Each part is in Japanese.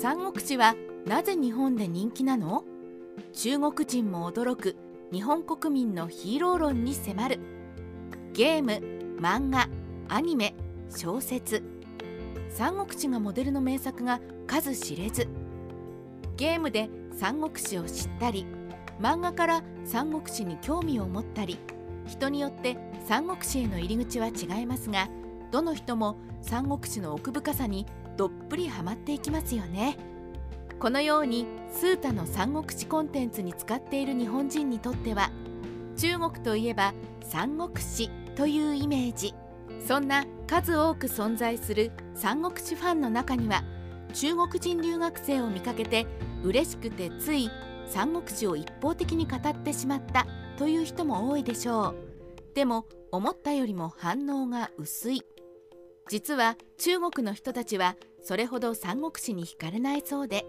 三国志はなぜ日本で人気なの？中国人も驚く日本国民のヒーロー論に迫る。ゲーム漫画アニメ小説。三国志がモデルの名作が数知れず。ゲームで三国志を知ったり漫画から三国志に興味を持ったり人によって三国志への入り口は違いますがどの人も三国志の奥深さにどっぷりハマっていきますよね。このようにスータの三国志コンテンツに使っている日本人にとっては中国といえば三国志というイメージ。そんな数多く存在する三国志ファンの中には中国人留学生を見かけて嬉しくてつい三国志を一方的に語ってしまったという人も多いでしょう。でも思ったよりも反応が薄い。実は中国の人たちはそれほど三国志に惹かれないそうで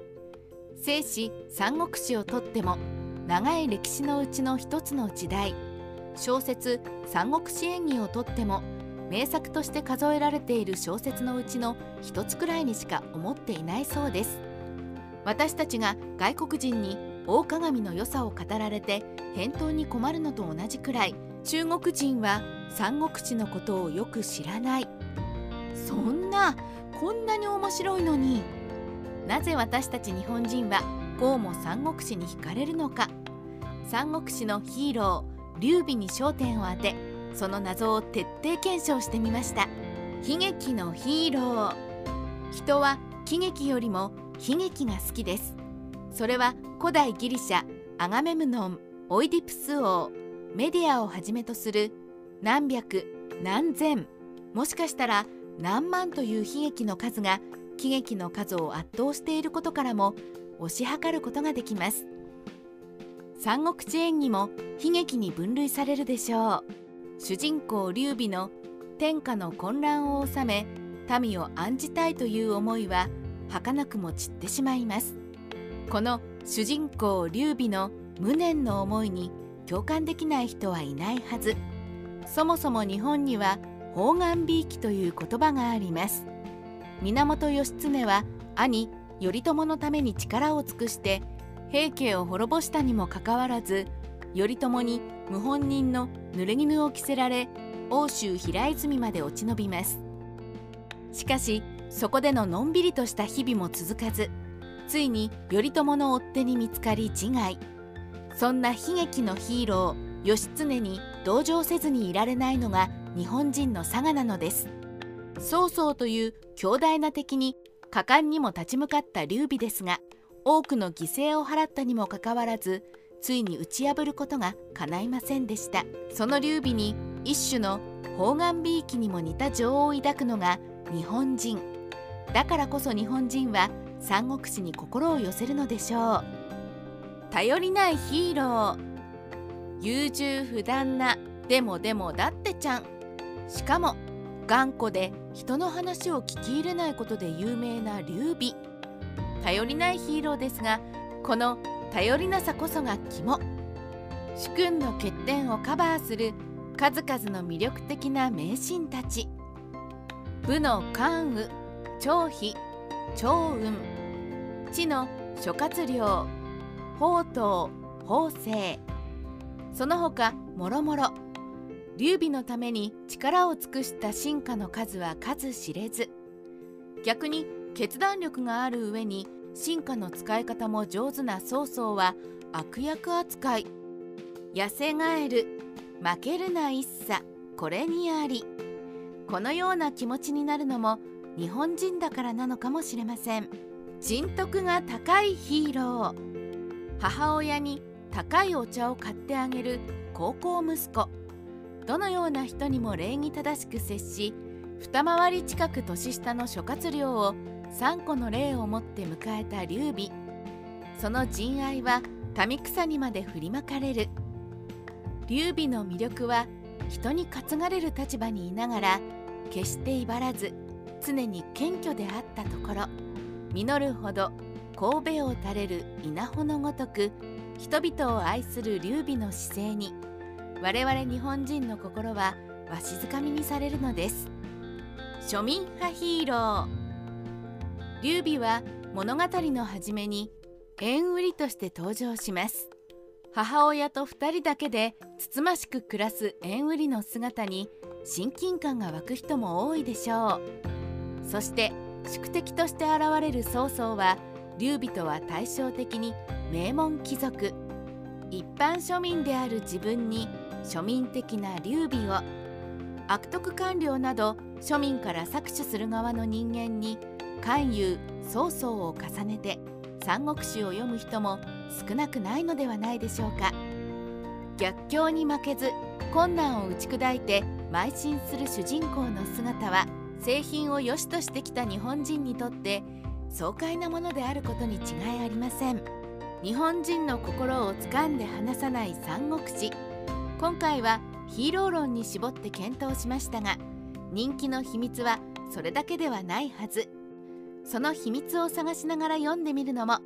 正史三国志をとっても長い歴史のうちの一つの時代小説「三国志演義」をとっても名作として数えられている小説のうちの一つくらいにしか思っていないそうです。私たちが外国人に大鏡の良さを語られて返答に困るのと同じくらい中国人は三国志のことをよく知らない。そんなこんなに面白いのに。なぜ私たち日本人はこうも三国志に惹かれるのか。三国志のヒーロー劉備に焦点を当てその謎を徹底検証してみました。悲劇のヒーロー。人は喜劇よりも悲劇が好きです。それは古代ギリシャアガメムノンオイディプス王。メディアをはじめとする何百何千もしかしたら何万という悲劇の数が喜劇の数を圧倒していることからも推し量ることができます。三国志演義も悲劇に分類されるでしょう。主人公劉備の天下の混乱を収め民を案じたいという思いは儚くも散ってしまいます。この主人公劉備の無念の思いに共感できない人はいないはず。そもそも日本には方眼美意気という言葉があります。源義経は兄頼朝のために力を尽くして平家を滅ぼしたにもかかわらず頼朝に謀反人の濡れ衣を着せられ奥州平泉まで落ち延びます。しかしそこでののんびりとした日々も続かずついに頼朝の追っ手に見つかり自害。そんな悲劇のヒーロー義経に同情せずにいられないのが日本人の佐賀なのです。曹操という強大な敵に果敢にも立ち向かった劉備ですが多くの犠牲を払ったにもかかわらずついに打ち破ることが叶いませんでした。その劉備に一種の方眼美意気にも似た情を抱くのが日本人。だからこそ日本人は三国志に心を寄せるのでしょう。頼りないヒーロー。優柔不断なでもでもだってちゃん。しかも頑固で人の話を聞き入れないことで有名な劉備。頼りないヒーローですがこの頼りなさこそが肝。主君の欠点をカバーする数々の魅力的な名臣たち。武の関羽張飛長雲。地の諸葛亮宝刀法政その他もろもろ劉備のために力を尽くした進化の数は数知れず。逆に決断力がある上に進化の使い方も上手な曹操は悪役扱い。痩せガエル負けるな一茶これにあり。このような気持ちになるのも日本人だからなのかもしれません。人徳が高いヒーロー。母親に高いお茶を買ってあげる高校息子。どのような人にも礼儀正しく接し二回り近く年下の諸葛亮を3個の霊を持って迎えた劉備。その仁愛は民草にまで振りまかれる。劉備の魅力は人に担がれる立場にいながら決して威張らず常に謙虚であったところ。実るほど神戸を垂れる稲穂のごとく人々を愛する劉備の姿勢に我々日本人の心はわしづかみにされるのです。庶民派ヒーロー。劉備は物語の初めに縁売りとして登場します。母親と2人だけでつつましく暮らす縁売りの姿に親近感が湧く人も多いでしょう。そして宿敵として現れる曹操は劉備とは対照的に名門貴族。一般庶民である自分に庶民的な劉備を。悪徳官僚など庶民から搾取する側の人間に勧誘曹操を重ねて三国志を読む人も少なくないのではないでしょうか。逆境に負けず困難を打ち砕いて邁進する主人公の姿は製品を良しとしてきた日本人にとって爽快なものであることに違いありません。日本人の心をつかんで離さない三国志。今回はヒーロー論に絞って検討しましたが人気の秘密はそれだけではないはずその秘密を探しながら読んでみるのも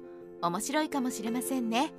面白いかもしれませんね。